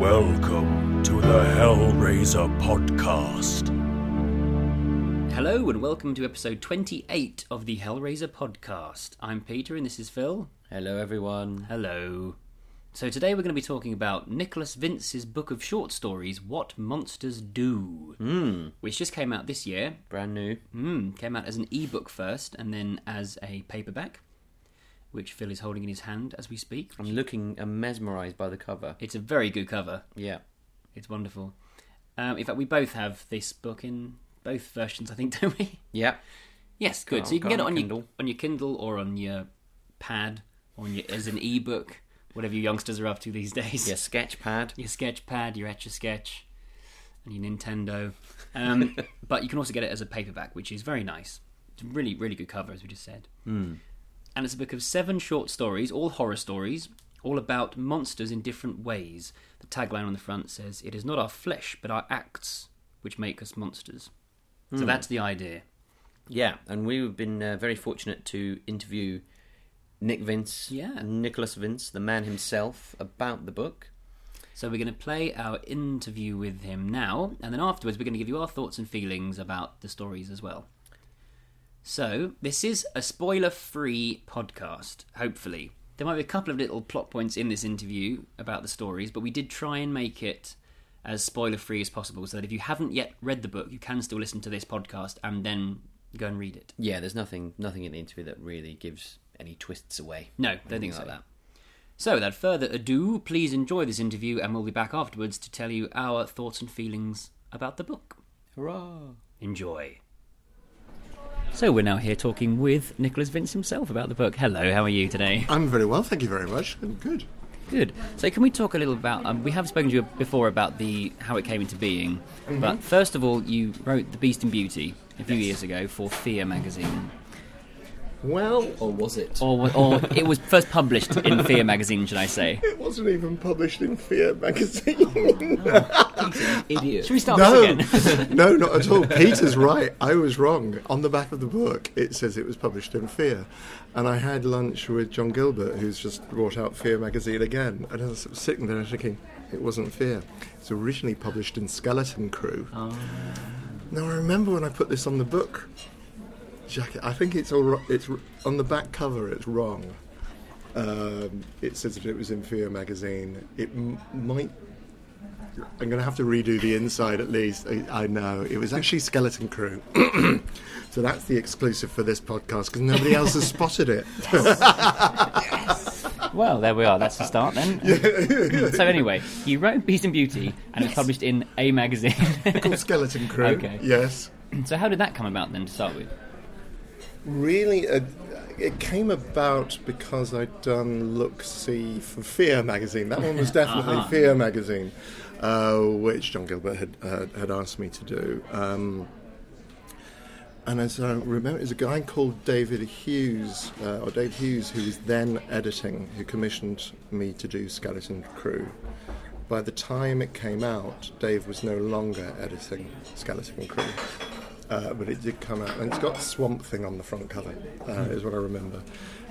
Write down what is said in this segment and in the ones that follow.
Welcome to the Hellraiser podcast. Hello and welcome to episode 28 of the Hellraiser podcast. I'm Peter and this is Phil. Hello, everyone. Hello. So today we're going to be talking about Nicholas Vince's book of short stories, What Monsters Do, Mm, which just came out this year. brand new. Mm, came out as an ebook first and then as a paperback, which Phil is holding in his hand as we speak. I'm looking mesmerised by the cover. It's a very good cover. Yeah. It's wonderful. Um, in fact, we both have this book in both versions, I think, don't we? Yeah. Yes, good. Got- so you can get it on your Kindle. on your Kindle or on your pad, or on your, as an ebook, whatever you youngsters are up to these days. Your sketch pad. Your sketch pad, your Etch a Sketch, and your Nintendo. Um, but you can also get it as a paperback, which is very nice. It's a really, really good cover, as we just said. Mm. And it's a book of seven short stories, all horror stories, all about monsters in different ways. The tagline on the front says, It is not our flesh, but our acts which make us monsters. So that's the idea. Yeah, and we've been uh, very fortunate to interview Nick Vince, Yeah. Nicholas Vince, the man himself, about the book. So we're going to play our interview with him now, and then afterwards we're going to give you our thoughts and feelings about the stories as well. So this is a spoiler-free podcast. Hopefully, there might be a couple of little plot points in this interview about the stories, but we did try and make it as spoiler-free as possible, so that if you haven't yet read the book, you can still listen to this podcast and then go and read it. Yeah, there's nothing nothing in the interview that really gives any twists away. No, don't think so. like that. So, without further ado, please enjoy this interview, and we'll be back afterwards to tell you our thoughts and feelings about the book. Hurrah! Enjoy. So, we're now here talking with Nicholas Vince himself about the book. Hello, how are you today? I'm very well, thank you very much. I'm good. Good. So, can we talk a little about? Um, we have spoken to you before about the how it came into being, but first of all, you wrote *The Beast and Beauty* a few years ago for Fear magazine, Well, Or was it? or or it was first published in Fear magazine, should I say? it wasn't even published in Fear magazine. Oh, Idiot. Should we start no, this again? no, not at all. Peter's right. I was wrong. On the back of the book, it says it was published in Fear. And I had lunch with John Gilbert, who's just brought out Fear magazine again. And I was sitting there thinking, it wasn't Fear. It's originally published in Skeleton Crew. Ah. Now, I remember when I put this on the book jacket, I think it's all it's on the back cover, it's wrong. Um, it says that it was in Fear magazine. It m- might. I'm going to have to redo the inside at least. I, I know it was actually Skeleton Crew, so that's the exclusive for this podcast because nobody else has spotted it. Well, there we are. That's the start then. so anyway, you wrote *Beast and Beauty* and it's published in a magazine. Called Skeleton Crew. Okay. Yes. so how did that come about then to start with? Really, uh, it came about because I'd done Look See for Fear magazine. That one was definitely Uh-huh. Fear magazine, uh, which John Gilbert had uh, had asked me to do. Um, and as I remember, there's a guy called David Hughes, uh, or Dave Hughes, who was then editing, who commissioned me to do Skeleton Crew. By the time it came out, Dave was no longer editing Skeleton Crew. Uh, but it did come out, and it's got Swamp Thing on the front cover, uh, is what I remember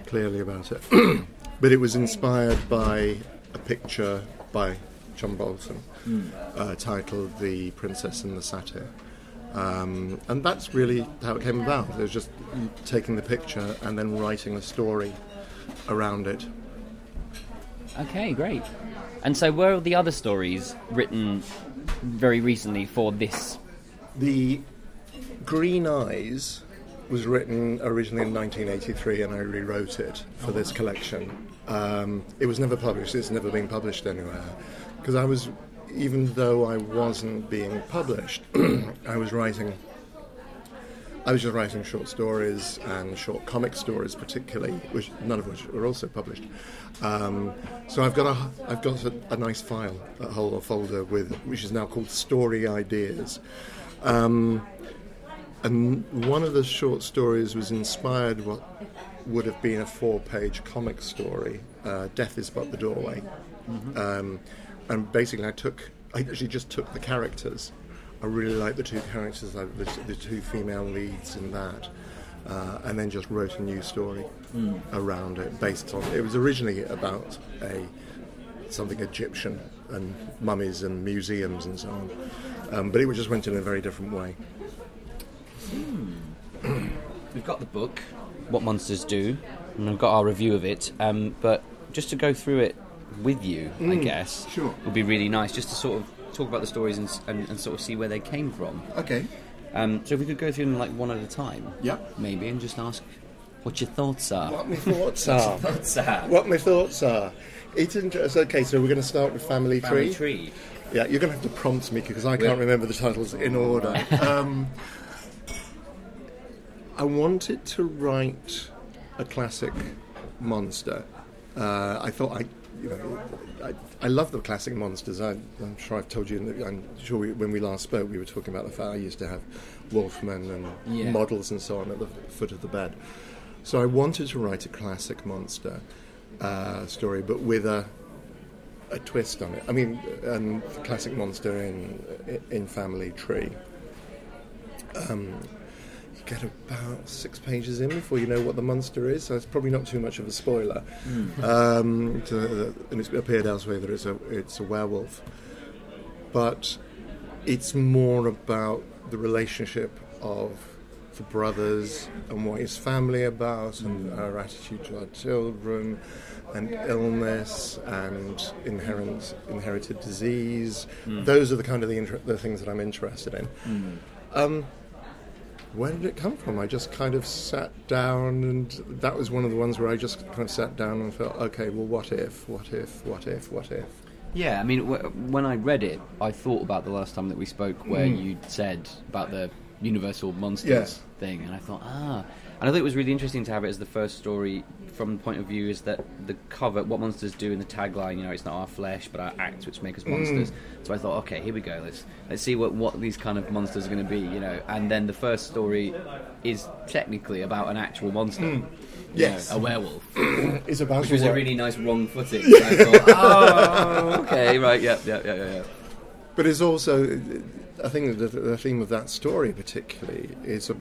clearly about it. but it was inspired by a picture by John Bolton uh, titled The Princess and the Satyr. Um, and that's really how it came about. It was just taking the picture and then writing a story around it. Okay, great. And so, were all the other stories written very recently for this? The Green Eyes was written originally in 1983, and I rewrote it for this collection. Um, it was never published. It's never been published anywhere because I was, even though I wasn't being published, I was writing. I was just writing short stories and short comic stories, particularly, which none of which were also published. Um, so I've got a I've got a, a nice file, a whole folder with which is now called Story Ideas. Um, and one of the short stories was inspired what would have been a four-page comic story, uh, "Death Is But the Doorway," um, and basically I took I actually just took the characters. I really like the two characters, like the, the two female leads in that, uh, and then just wrote a new story around it based on. It was originally about a something Egyptian and mummies and museums and so on. Um, but it just went in a very different way. Got the book, What Monsters Do, and we've got our review of it. Um, but just to go through it with you, I guess, sure. would be really nice just to sort of talk about the stories and, and, and sort of see where they came from. Okay. Um, so if we could go through them like one at a time, Yeah. maybe, and just ask what your thoughts are. What my thoughts are. Thoughts are. what my thoughts are. It's interesting. Okay, so we're going to start with Family, Family Tree. tree. Yeah, you're going to have to prompt me because I We're- can't remember the titles in order. um, I wanted to write a classic monster. Uh, I thought I, you know, I, I love the classic monsters. I, I'm sure I've told you. in the- I'm sure we, when we last spoke, we were talking about the fact I used to have Wolfmen and Yeah. models and so on at the foot of the bed. So I wanted to write a classic monster uh, story, but with a a twist on it. I mean, um, classic monster in in Family Tree. Um, get about six pages in before you know what the monster is, so it's probably not too much of a spoiler. Hmm. Um, to, uh, and it's appeared elsewhere that it's a it's a werewolf, but it's more about the relationship of the brothers and what is family about and hmm. our attitude to our children and illness and inherent inherited disease. Hmm. Those are the kind of the, inter- the things that I'm interested in. Um, where did it come from? I just kind of sat down, and that was one of the ones where I just kind of sat down and felt, okay, well, what if, what if, what if, what if? Yeah, I mean, w- when I read it, I thought about the last time that we spoke, where you said about the Universal Monsters Yeah. thing, and I thought, ah, and I thought it was really interesting to have it as the first story from the point of view is that the cover, what monsters do in the tagline, you know, it's not our flesh but our acts which make us hmm. monsters. So I thought, okay, here we go. Let's let's see what what these kind of monsters are going to be, you know. And then the first story is technically about an actual monster. Hmm. know, Yes. a werewolf, It's about which was a really nice wrong footing. I thought, oh, okay, right, yeah, yeah, yeah, yeah. yeah. But it's also, I think the, the theme of that story particularly is a,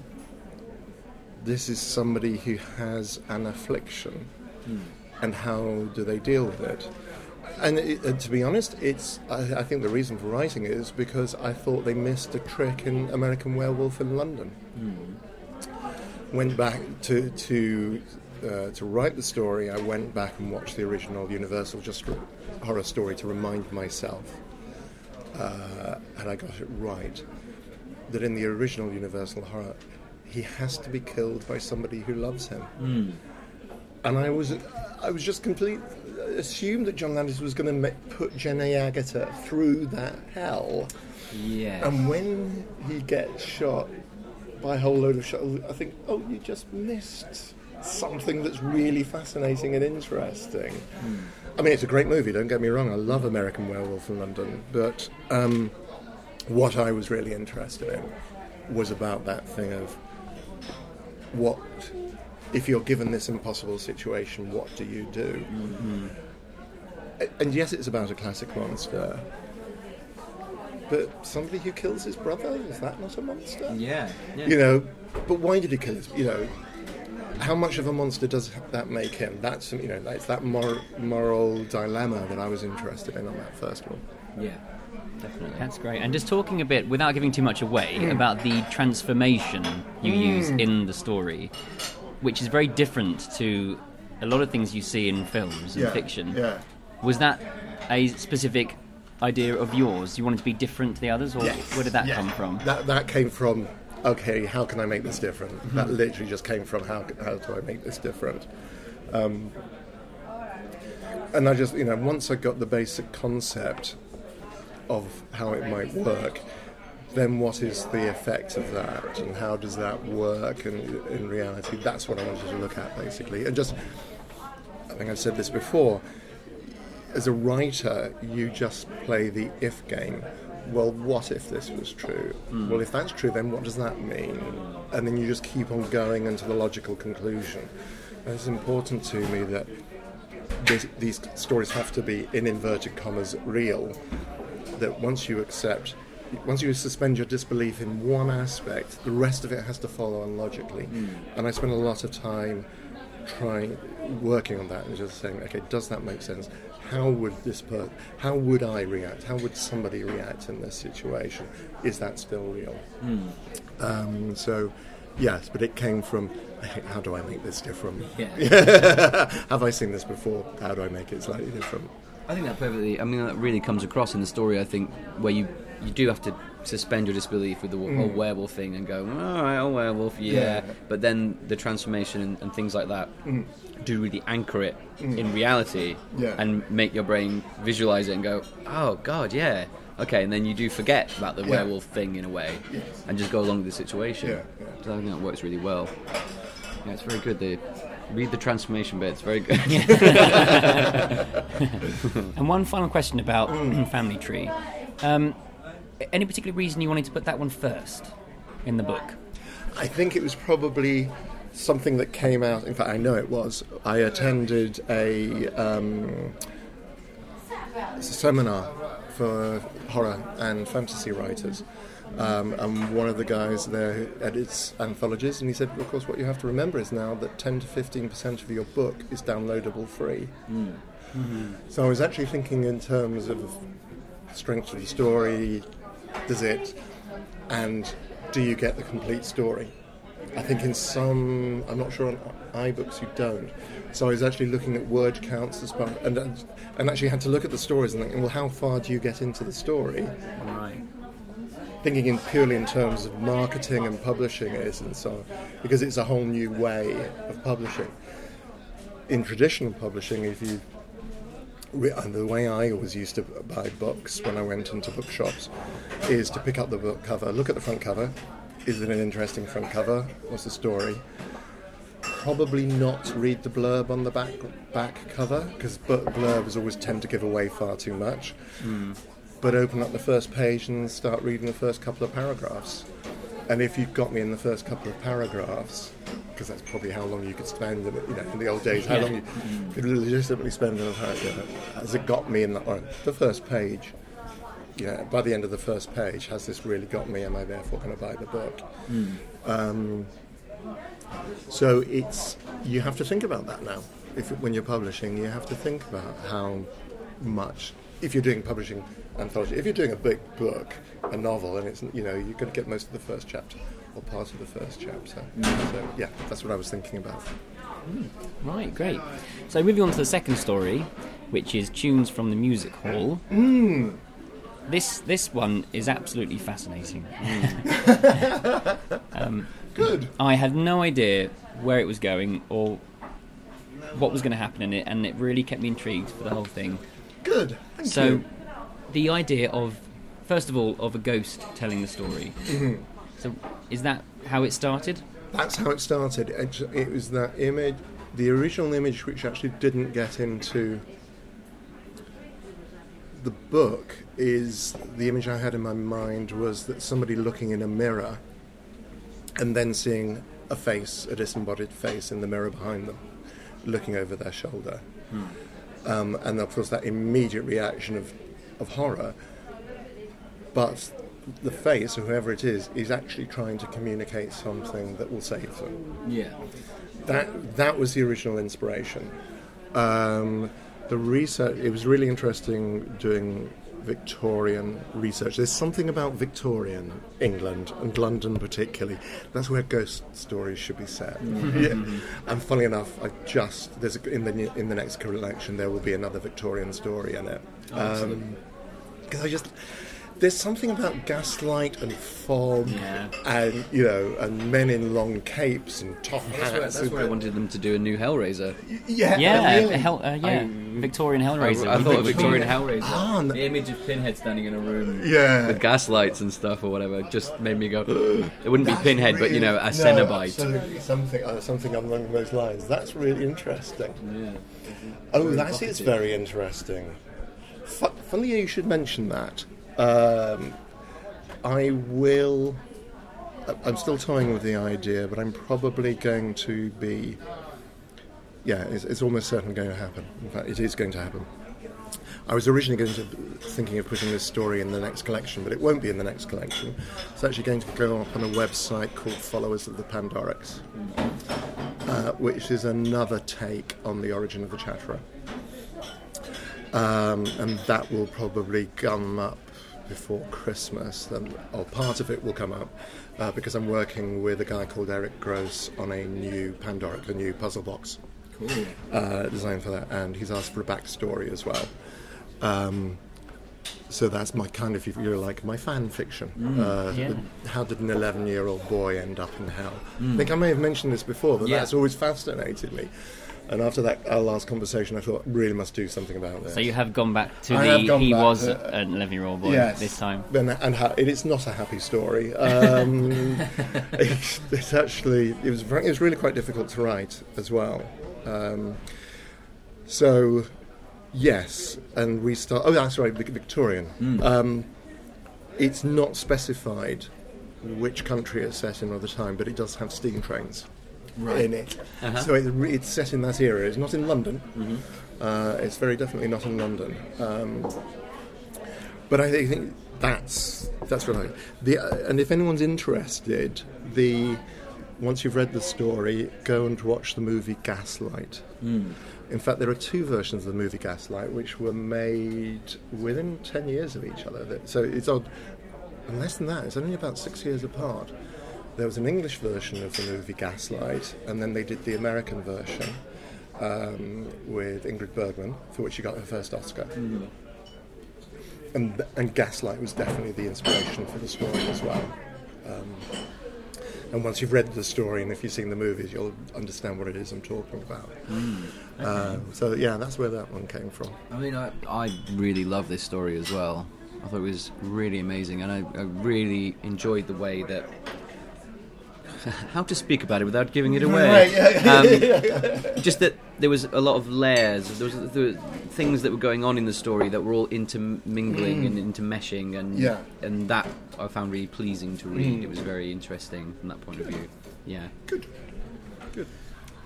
this is somebody who has an affliction, and how do they deal with it? And it, uh, to be honest, it's I, I think the reason for writing it is because I thought they missed a trick in American Werewolf in London. Went back to to uh, to write the story. I went back and watched the original Universal just horror story to remind myself uh, and I got it right, that in the original Universal horror, he has to be killed by somebody who loves him. And I was, I was just complete assumed that John Landis was going to put Jenny Agutter through that hell. Yeah. And when he gets shot by a whole load of shot, I think, oh, you just missed something that's really fascinating and interesting. I mean, it's a great movie. Don't get me wrong. I love American Werewolf in London, but um, what I was really interested in was about that thing of what if you're given this impossible situation, what do you do? A- And yes, it's about a classic monster. But somebody who kills his brother, is that not a monster? yeah. yeah. You know, but why did he kill his, you know, how much of a monster does that make him? That's, you know, it's that mor- moral dilemma that I was interested in on that first one. Yeah. Definitely. That's great. And just talking a bit, without giving too much away, about the transformation you use in the story, which is very different to a lot of things you see in films and fiction. Yeah. Was that a specific idea of yours? You wanted to be different to the others, or where did that Yeah. come from? That, that came from, okay, how can I make this different? Mm-hmm. That literally just came from how, how do I make this different? Um, and I just, you know, once I got the basic concept of how it might work, then what is the effect of that? And how does that work and in reality? That's what I wanted to look at basically. And just I think I've said this before as a writer you just play the if game. Well what if this was true? Hmm. Well if that's true then what does that mean? And then you just keep on going until the logical conclusion. And it's important to me that this, these stories have to be in inverted commas real that once you accept, once you suspend your disbelief in one aspect, the rest of it has to follow on logically. And I spend a lot of time trying, working on that, and just saying, okay, does that make sense? How would this per- How would I react? How would somebody react in this situation? Is that still real? Um, so, yes, but it came from how do I make this different? Yeah. Have I seen this before? How do I make it slightly different? I think that perfectly. I mean, that really comes across in the story. I think where you you do have to suspend your disbelief with the whole mm. werewolf thing and go, all right, oh werewolf, yeah. Yeah. But then the transformation and, and things like that mm. do really anchor it mm. in reality Yeah. and make your brain visualize it and go, oh god, yeah, okay. And then you do forget about the Yeah. werewolf thing in a way and just go along with the situation. So I think that works really well. Yeah, it's very good. The read the transformation bit. It's very good. And one final question about Family Tree. Um, any particular reason you wanted to put that one first in the book? I think it was probably something that came out. In fact, I know it was. I attended a um, seminar for horror and fantasy writers. Um, and one of the guys there who edits anthologies, and he said, of course, what you have to remember is now that 10 to 15% of your book is downloadable free. So I was actually thinking in terms of strength of the story, does it, and do you get the complete story? I think in some, I'm not sure on iBooks you don't. So I was actually looking at word counts as part, and and actually had to look at the stories and think, well, how far do you get into the story? Right. Thinking in purely in terms of marketing and publishing is and so on, because it's a whole new way of publishing. In traditional publishing, if you and the way I always used to buy books when I went into bookshops is to pick up the book cover, look at the front cover. Is it an interesting front cover? What's the story? Probably not read the blurb on the back back cover because blurbs always tend to give away far too much. Hmm. But open up the first page and start reading the first couple of paragraphs. And if you've got me in the first couple of paragraphs, because that's probably how long you could spend in, you know, in the old days, how Yeah. long you could legitimately spend in a paragraph. Has it got me in the, the first page? You know, by the end of the first page, has this really got me? Am I therefore going to buy the book? Um, so it's you have to think about that now. If when you're publishing, you have to think about how much. If you're doing publishing anthology, if you're doing a big book, a novel, and it's you know you're going to get most of the first chapter or part of the first chapter. So yeah, that's what I was thinking about. Hmm. Right, great. So moving on to the second story, which is Tunes from the Music Hall. Hmm. This this one is absolutely fascinating. Um, Good. I had no idea where it was going or what was going to happen in it, and it really kept me intrigued for the whole thing. Good. Thank so, you. the idea of, first of all, of a ghost telling the story. Mm-hmm. So, is that how it started? That's how it started. It, it was that image, the original image, which actually didn't get into the book, is the image I had in my mind was that somebody looking in a mirror and then seeing a face, a disembodied face in the mirror behind them, looking over their shoulder. Um, and of course, that immediate reaction of, of horror. But the face, or whoever it is, is actually trying to communicate something that will save them. yeah. That that was the original inspiration. Um, the research it was really interesting doing Victorian research. There's something about Victorian England and London particularly. That's where ghost stories should be set. Mm-hmm. Yeah. And funnily enough, I just there's a, in the in the next collection there will be another Victorian story in it. Oh, because um, I just there's something about gaslight and fog Yeah. and you know and men in long capes and top That's hats. where, that's and- where I wanted them to do a new Hellraiser. yeah, Yeah, really. a hell, uh, yeah, Victorian Hellraiser. I, I thought a the- Victorian Hellraiser. Ah, no- the image of Pinhead standing in a room Yeah. with gaslights and stuff or whatever just made me go. it wouldn't be That's Pinhead, but you know, a no, Cenobite. absolutely, something, uh, something along those lines. That's really interesting. Yeah. Oh, that's very interesting. Fu- funny you should mention that. Um, I will. I'm still toying with the idea, but I'm probably going to be. Yeah, it's, it's almost certainly going to happen. In fact, it is going to happen. I was originally going to thinking of putting this story in the next collection, but it won't be in the next collection. It's actually going to go up on a website called Followers of the Pandorix. uh, which is another take on the origin of the Chatterer. Um, and that will probably come up before Christmas, and, or part of it will come up uh, because I'm working with a guy called Eric Gross on a new Pandoric, a new puzzle box Cool. uh, design for that, and he's asked for a backstory as well. Um, so that's my kind of, if you like, my fan fiction. uh, yeah. the- How did an 11 year old boy end up in hell? I think I may have mentioned this before, but Yeah. that's always fascinated me. And after that, our last conversation, I thought, really must do something about this. So you have gone back to I the he was to- an 11 year old boy Yes. this time. And, and ha- it is not a happy story. Um, it's, it's actually it was very, it was really quite difficult to write as well. Um, so yes, and we start. Oh, that's right, Vic- Victorian. Um, it's not specified which country it's set in or the time, but it does have steam trains in it. So it, re- it's set in that era. It's not in London. Uh, it's very definitely not in London. Um, but I think that's that's what I. The uh, and if anyone's interested, the once you've read the story, go and watch the movie Gaslight. In fact, there are two versions of the movie Gaslight which were made within ten years of each other. So it's odd. And less than that, it's only about six years apart. There was an English version of the movie Gaslight, and then they did the American version um, with Ingrid Bergman, for which she got her first Oscar. And, and Gaslight was definitely the inspiration for the story as well. Um, and once you've read the story and if you've seen the movies, you'll understand what it is I'm talking about. Um, so, yeah, that's where that one came from. I mean, I, I really love this story as well. I thought it was really amazing, and I, I really enjoyed the way that. How to speak about it without giving it away? um, just that there was a lot of layers. There was, there were things that were going on in the story that were all intermingling and intermeshing, and Yeah. and that I found really pleasing to read. It was very interesting from that point of view. Yeah, Good. Good.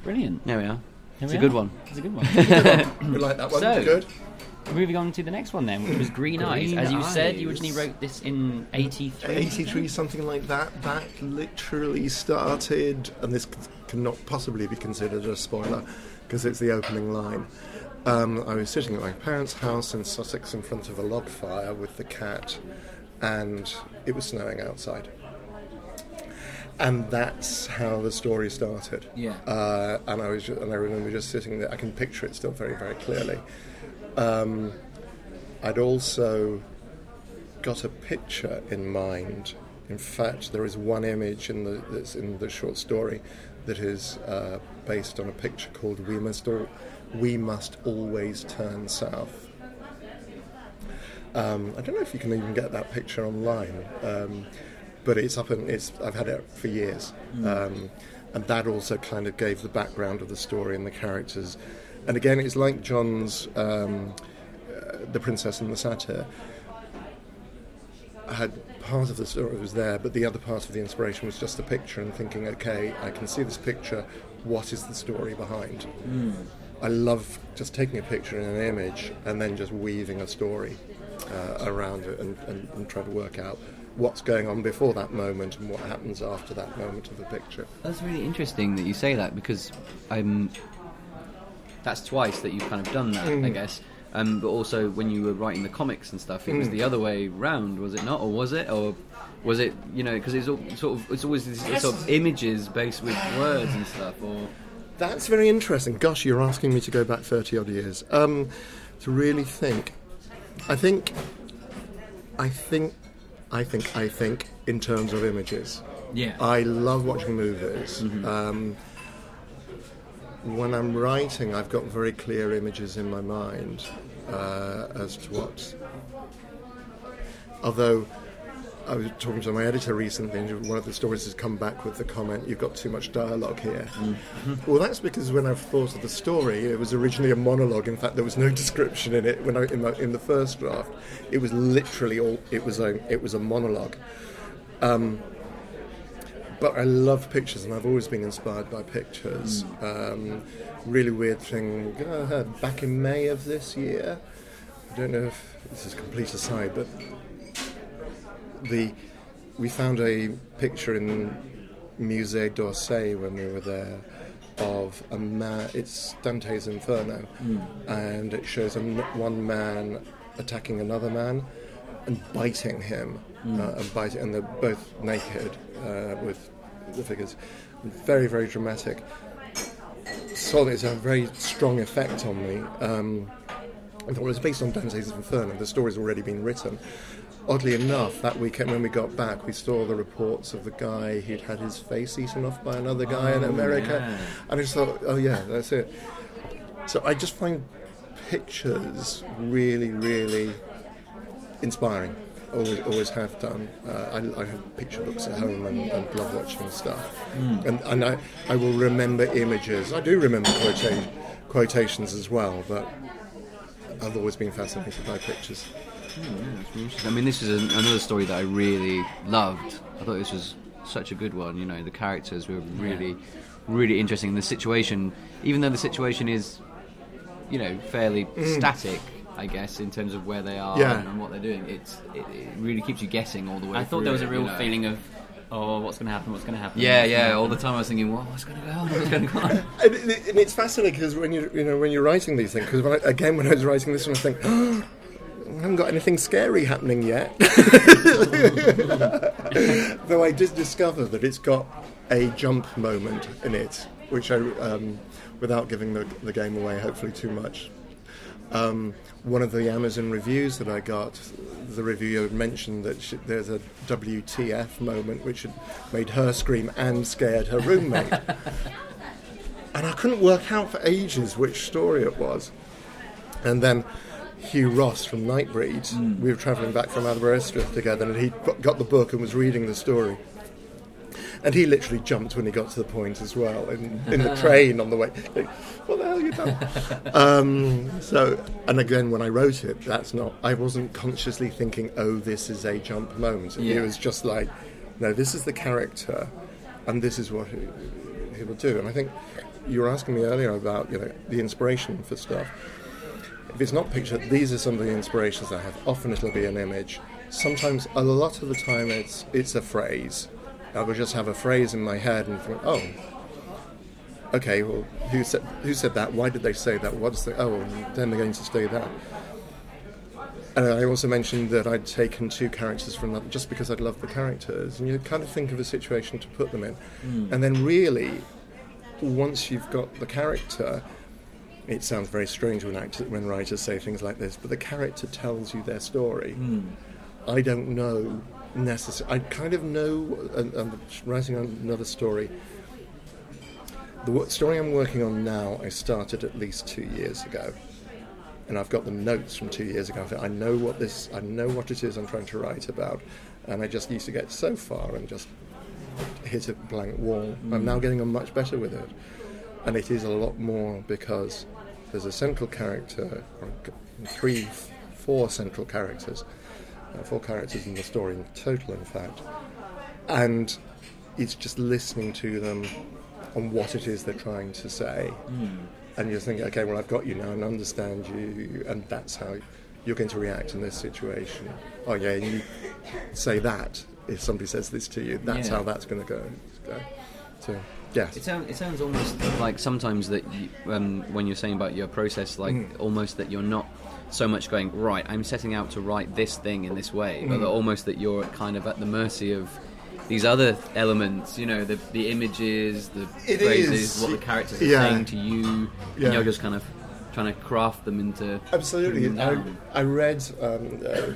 Brilliant. there we are. Here It's we a good one. It's a good one. We like that one. So- Good. Moving on to the next one then, which was Green, Eyes. As you said, you originally wrote this in 83. 83, something like that. That literally started, and this cannot possibly be considered a spoiler because it's the opening line. Um, I was sitting at my parents' house in Sussex in front of a log fire with the cat, and it was snowing outside. And that's how the story started. Yeah. Uh, and I was, and I remember just sitting there. I can picture it still very, very clearly. Um, I'd also got a picture in mind. In fact, there is one image in the that's in the short story that is uh, based on a picture called "We Must All, We Must Always Turn South." Um, I don't know if you can even get that picture online, um, but it's up and it's I've had it for years, um, and that also kind of gave the background of the story and the characters. And again, it's like John's um, uh, "The Princess and the Satyr." I had part of the story was there, but the other part of the inspiration was just the picture and thinking, okay, I can see this picture. What is the story behind? I love just taking a picture and an image and then just weaving a story uh, around it and, and, and try to work out what's going on before that moment and what happens after that moment of the picture. That's really interesting that you say that because um, that's twice that you've kind of done that, I guess. Um, but also when you were writing the comics and stuff, it was the other way round, was it not, or was it, or was it, you know, because it's all, sort of it's always these sort of images based with words and stuff, or That's very interesting. Gosh, you're asking me to go back 30 odd years. Um, to really think. I think, I think, I think, I think in terms of images. yeah, I love watching movies. Um, when I'm writing, I've got very clear images in my mind uh, as to what. Although I was talking to my editor recently, and one of the stories has come back with the comment, "You've got too much dialogue here." Well, that's because when I've thought of the story, it was originally a monologue. In fact, there was no description in it when I, in, my, in the first draft. It was literally all. It was a. It was a monologue. But I love pictures, and I've always been inspired by pictures. Um, really weird thing. Uh, back in May of this year, I don't know if this is a complete aside, but the we found a picture in Musée d'Orsay when we were there of a man. It's Dante's Inferno, and it shows a one man attacking another man and biting him, uh, and biting, and they're both naked uh, with the figures. Very, very dramatic. So it's a very strong effect on me. Um, I thought it was based on Dante's Inferno. The story's already been written. Oddly enough, that weekend when we got back, we saw the reports of the guy who'd had his face eaten off by another guy in Oh, America, yeah. and I just thought, oh yeah, that's it. So I just find pictures really, really inspiring. Always, always have done. Uh, I, I have picture books at home and, and love watching stuff. Hmm. And, and I, I will remember images. I do remember quota- quotations as well, but I've always been fascinated by pictures. Hmm, I mean, this is an, another story that I really loved. I thought this was such a good one. You know, the characters were really, really interesting. The situation, even though the situation is, you know, fairly hmm. static, I guess, in terms of where they are Yeah. and, what they're doing, it's it, it really keeps you guessing all the way. Through. I thought there was a real you know. feeling of, oh, what's going to happen? What's going to happen? Yeah, what's gonna yeah. All the time I was thinking, well, what's going to go on? What's going to go on? And, it- and it's fascinating because when you you know when you're writing these things, because again when I was writing this one, I think. "Oh, I haven't got anything scary happening yet. Though I did discover that it's got a jump moment in it, which I, um, without giving the, the game away, hopefully too much. Um, one of the Amazon reviews that I got, the reviewer mentioned that sh there's a WTF moment which had made her scream and scared her roommate. and I couldn't work out for ages which story it was. And then Hugh Ross from Nightbreed, we were travelling back from Aberystwyth together, and he got the book and was reading the story. And he literally jumped when he got to the point as well, in, in the train on the way. Like, what the hell you done? um, so, and again, when I wrote it, that's not. I wasn't consciously thinking, "Oh, this is a jump moment." It was just like, "No, this is the character, and this is what he, he will do." And I think you were asking me earlier about you know the inspiration for stuff. If it's not picture, these are some of the inspirations I have. Often it'll be an image. Sometimes, a lot of the time, it's it's a phrase. I would just have a phrase in my head and think, oh, okay, well, who said who said that? Why did they say that? What's the oh? Then they're going to say that. And I also mentioned that I'd taken two characters from that just because I'd loved the characters, and you kind of think of a situation to put them in, hmm. and then really, once you've got the character, it sounds very strange when actors, when writers say things like this, but the character tells you their story. Hmm. I don't know necessarily. I kind of know. And, and writing another story. The story I'm working on now, I started at least two years ago, and I've got the notes from two years ago. I know what this. I know what it is I'm trying to write about, and I just used to get so far and just hit a blank wall. I'm mm. now getting on much better with it, and it is a lot more because there's a central character, or three, four central characters, uh, four characters in the story in total, in fact, and it's just listening to them on what it is they're trying to say, and you're thinking, okay, well, I've got you now and understand you, and that's how you're going to react in this situation. Oh yeah, you say that if somebody says this to you, that's Yeah. how that's going to go. go. So, yes. It sounds, it sounds almost like sometimes that you, um, when you're saying about your process, like almost that you're not so much going right. I'm setting out to write this thing in this way, but that almost that you're kind of at the mercy of these other elements. You know, the the images, the It phrases, is. what the characters are Yeah. saying to you, Yeah. and you're just kind of trying to craft them into Absolutely. them I. I read, um, uh,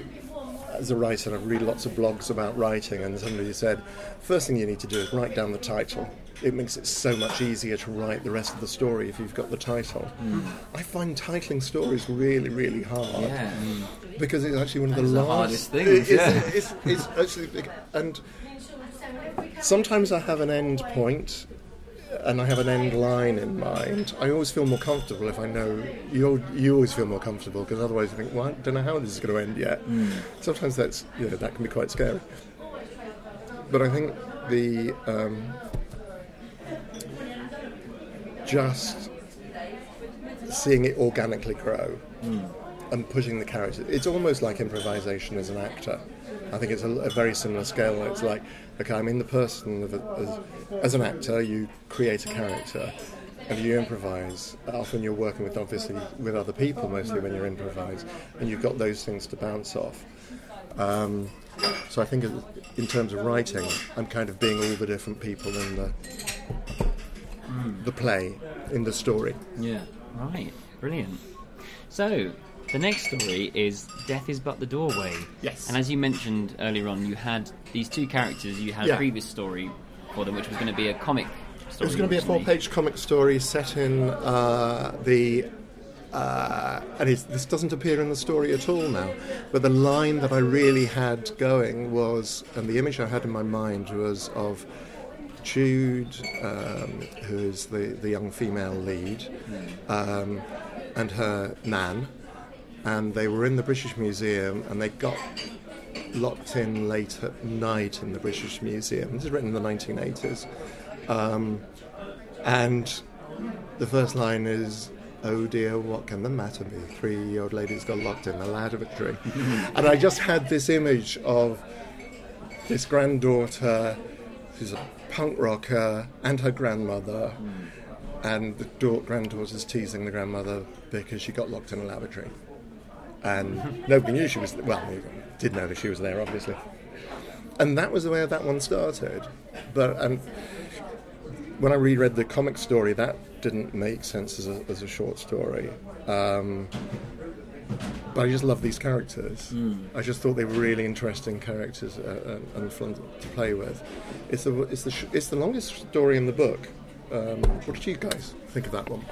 as a writer, I read lots of blogs about writing, and somebody said, first thing you need to do is write down the title. It makes it so much easier to write the rest of the story if you've got the title. I find titling stories really, really hard yeah. because it's actually one of the That's the last hardest things, It's, yeah. it's, it's actually big, and sometimes I have an end point and I have an end line in mind. I always feel more comfortable if I know you. You always feel more comfortable because otherwise you think, well, I don't know how this is going to end yet. Sometimes that's you know that can be quite scary. But I think the um, just seeing it organically grow and pushing the character. It's almost like improvisation as an actor. I think it's a, a very similar scale. It's like, okay, I'm in the person of a, as, as an actor, you create a character, and you improvise, often you're working with obviously with other people mostly when you're improvise, and you've got those things to bounce off. Um, so I think in terms of writing, I'm kind of being all the different people in the the play, in the story. Yeah. Right. Brilliant. So, the next story is Death is But the Doorway. Yes. And as you mentioned earlier on, you had these two characters, you had Yeah. a previous story for them, which was going to be a comic story. It was going to be a four-page comic story set in uh, the. Uh, and it's, this doesn't appear in the story at all now. But the line that I really had going was, and the image I had in my mind was of Jude, um, who is the, the young female lead, um, and her nan, and they were in the British Museum, and they got locked in late at night in the British Museum. This is written in the 1980s. Um, and the first line is, Oh dear, what can the matter be? Three old ladies got locked in the ladder lavatory. and I just had this image of this granddaughter who's a punk rocker and her grandmother. And the da- granddaughter's teasing the grandmother because she got locked in a lavatory. And nobody knew she was, well, did know that she was there, obviously. And that was the way that one started. But and when I reread the comic story, that didn't make sense as a, as a short story. Um, but I just love these characters. I just thought they were really interesting characters uh, and, and fun to play with. It's the it's the sh- it's the longest story in the book. Um, what did you guys think of that one?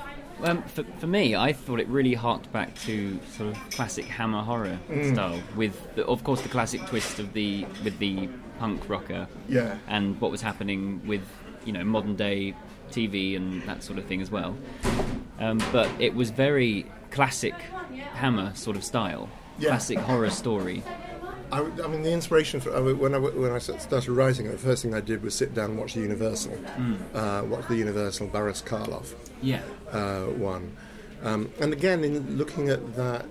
Um, for, for me, I thought it really harked back to sort of classic Hammer horror Mm. style, with the, of course the classic twist of the with the punk rocker, Yeah. and what was happening with you know modern day TV and that sort of thing as well. Um, but it was very classic Hammer sort of style, Yeah. classic horror story. I, I mean, the inspiration for I, when I when I started writing the first thing I did was sit down and watch the Universal, uh, watch the Universal Boris Karloff. Yeah, uh, one. Um, and again, in looking at that,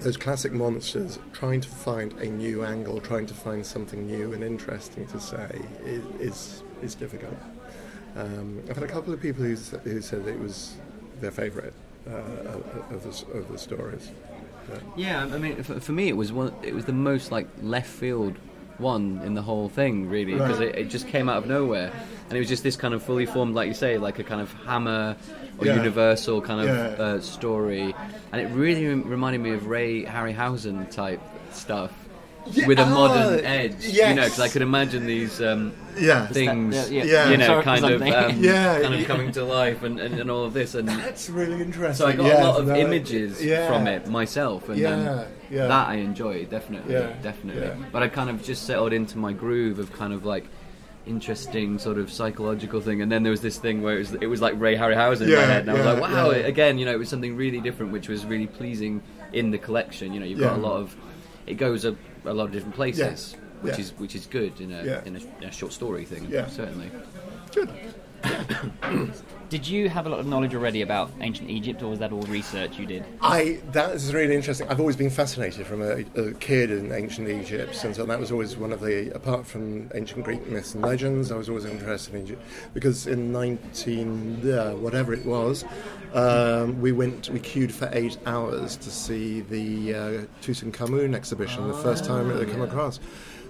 those classic monsters, trying to find a new angle, trying to find something new and interesting to say, is is, is difficult. Um, I've had a couple of people who, who said it was their favourite uh, of, of, the, of the stories. But, Yeah, I mean, for, for me, it was one. It was the most like left field one in the whole thing, really, because Right. it, it just came out of nowhere, and it was just this kind of fully formed, like you say, like a kind of Hammer or Yeah. Universal kind of Yeah. uh, story, and it really reminded me of Ray Harryhausen type stuff. Yeah, With a ah, modern edge, you know, because I yes. could imagine these um, yeah, things, yeah, yeah. you know, Sorry, kind of, um, Yeah, kind of coming to life, and, and, and all of this, and that's really interesting. so I got Yes, a lot of no, images yeah. from it myself, and Yeah, yeah. that I enjoyed definitely, Yeah, definitely. yeah. But I kind of just settled into my groove of kind of like interesting sort of psychological thing, and then there was this thing where it was it was like Ray Harryhausen in my head, and I was like, wow! yeah. Again, you know, it was something really different, which was really pleasing in the collection. You know, you've got a lot of it goes a, a lot of different places. Yes, Which yeah. is which is good in a Yeah. in, a, in a short story thing, Yeah. certainly. Good. Did you have a lot of knowledge already about ancient Egypt, or was that all research you did? I that is really interesting. I've always been fascinated from a, a kid in ancient Egypt, and so that was always one of the. Apart from ancient Greek myths and legends, I was always interested in Egypt because in nineteen uh, whatever it was, um, we went we queued for eight hours to see the uh, Tutankhamun exhibition, the first time it had come across.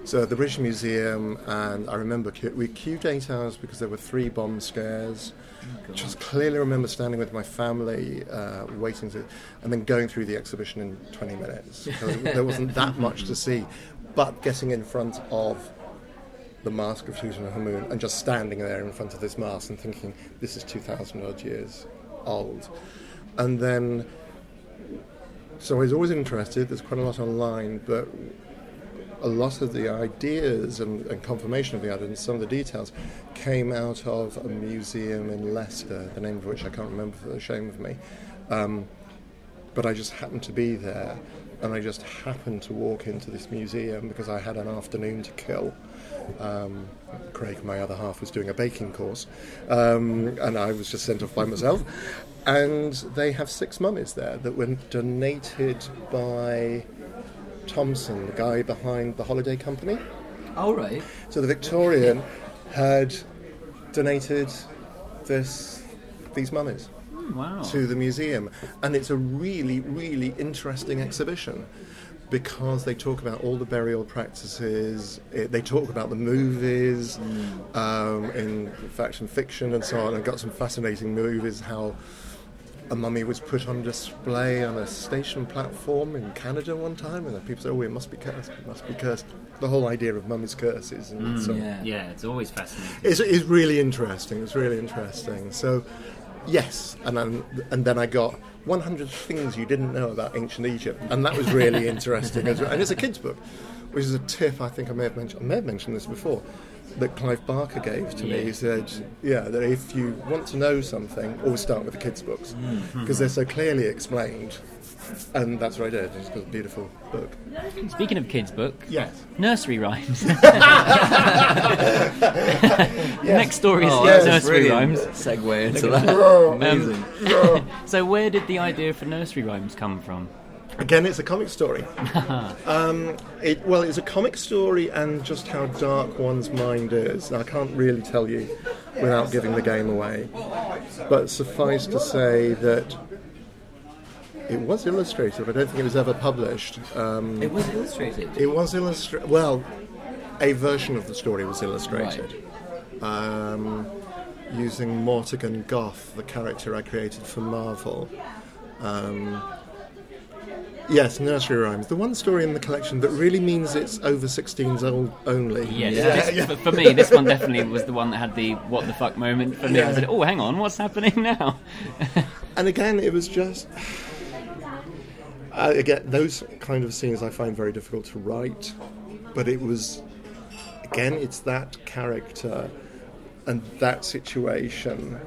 So at the British Museum, and I remember we queued eight hours because there were three bomb scares. Just clearly remember standing with my family, uh, waiting to, and then going through the exhibition in 20 minutes. there wasn't that much to see, but getting in front of the mask of Tutankhamun and just standing there in front of this mask and thinking, this is 2,000 odd years old. And then, so I was always interested, there's quite a lot online, but a lot of the ideas and, and confirmation of the ideas and some of the details came out of a museum in Leicester, the name of which I can't remember for the shame of me. Um, but I just happened to be there, and I just happened to walk into this museum because I had an afternoon to kill. Um, Craig, my other half, was doing a baking course, um, and I was just sent off by myself. And they have six mummies there that were donated by Thompson, the guy behind the holiday company. All right. So the Victorian had donated this these mummies Wow. to the museum, and it's a really, really interesting exhibition because they talk about all the burial practices. It, they talk about the movies, um, in fact, and fiction, and so on. And got some fascinating movies. How a mummy was put on display on a station platform in Canada one time, and then people said, "Oh, it must be cursed. It must be cursed." The whole idea of mummies' curses, and mm, so yeah. Yeah, it's always fascinating. It's, it's really interesting. It's really interesting. So, yes, and then, and then I got 100 things you didn't know about ancient Egypt, and that was really interesting. as well. And it's a kids' book, which is a tip I think I may have mentioned. I may have mentioned this before. That Clive Barker gave to me. He said, "Yeah, that if you want to know something, always start with the kids' books mm. hmm. because they're so clearly explained." And that's what I did. It's a beautiful book. Speaking of kids' book, Yes. nursery rhymes. Next story is Oh, Yes, that's nursery brilliant. rhymes. Segue into that. Amazing. So, where did the idea for nursery rhymes come from? Again, it's a comic story. um, it, well, it's a comic story and just how dark one's mind is. I can't really tell you without giving the game away. But suffice to say that it was illustrated, I don't think it was ever published. Um, it was illustrated. it was illustrated. Well, a version of the story was illustrated. Um, using Mortigan Goth, the character I created for Marvel. Um, yes, nursery rhymes. The one story in the collection that really means it's over 16s old only. Yes, this- For, for me, this one definitely was the one that had the "what the fuck" moment for me. I said, "Oh, hang on, what's happening now?" And again, it was just. Uh, again, those kind of scenes I find very difficult to write, but it was. Again, it's that character and that situation.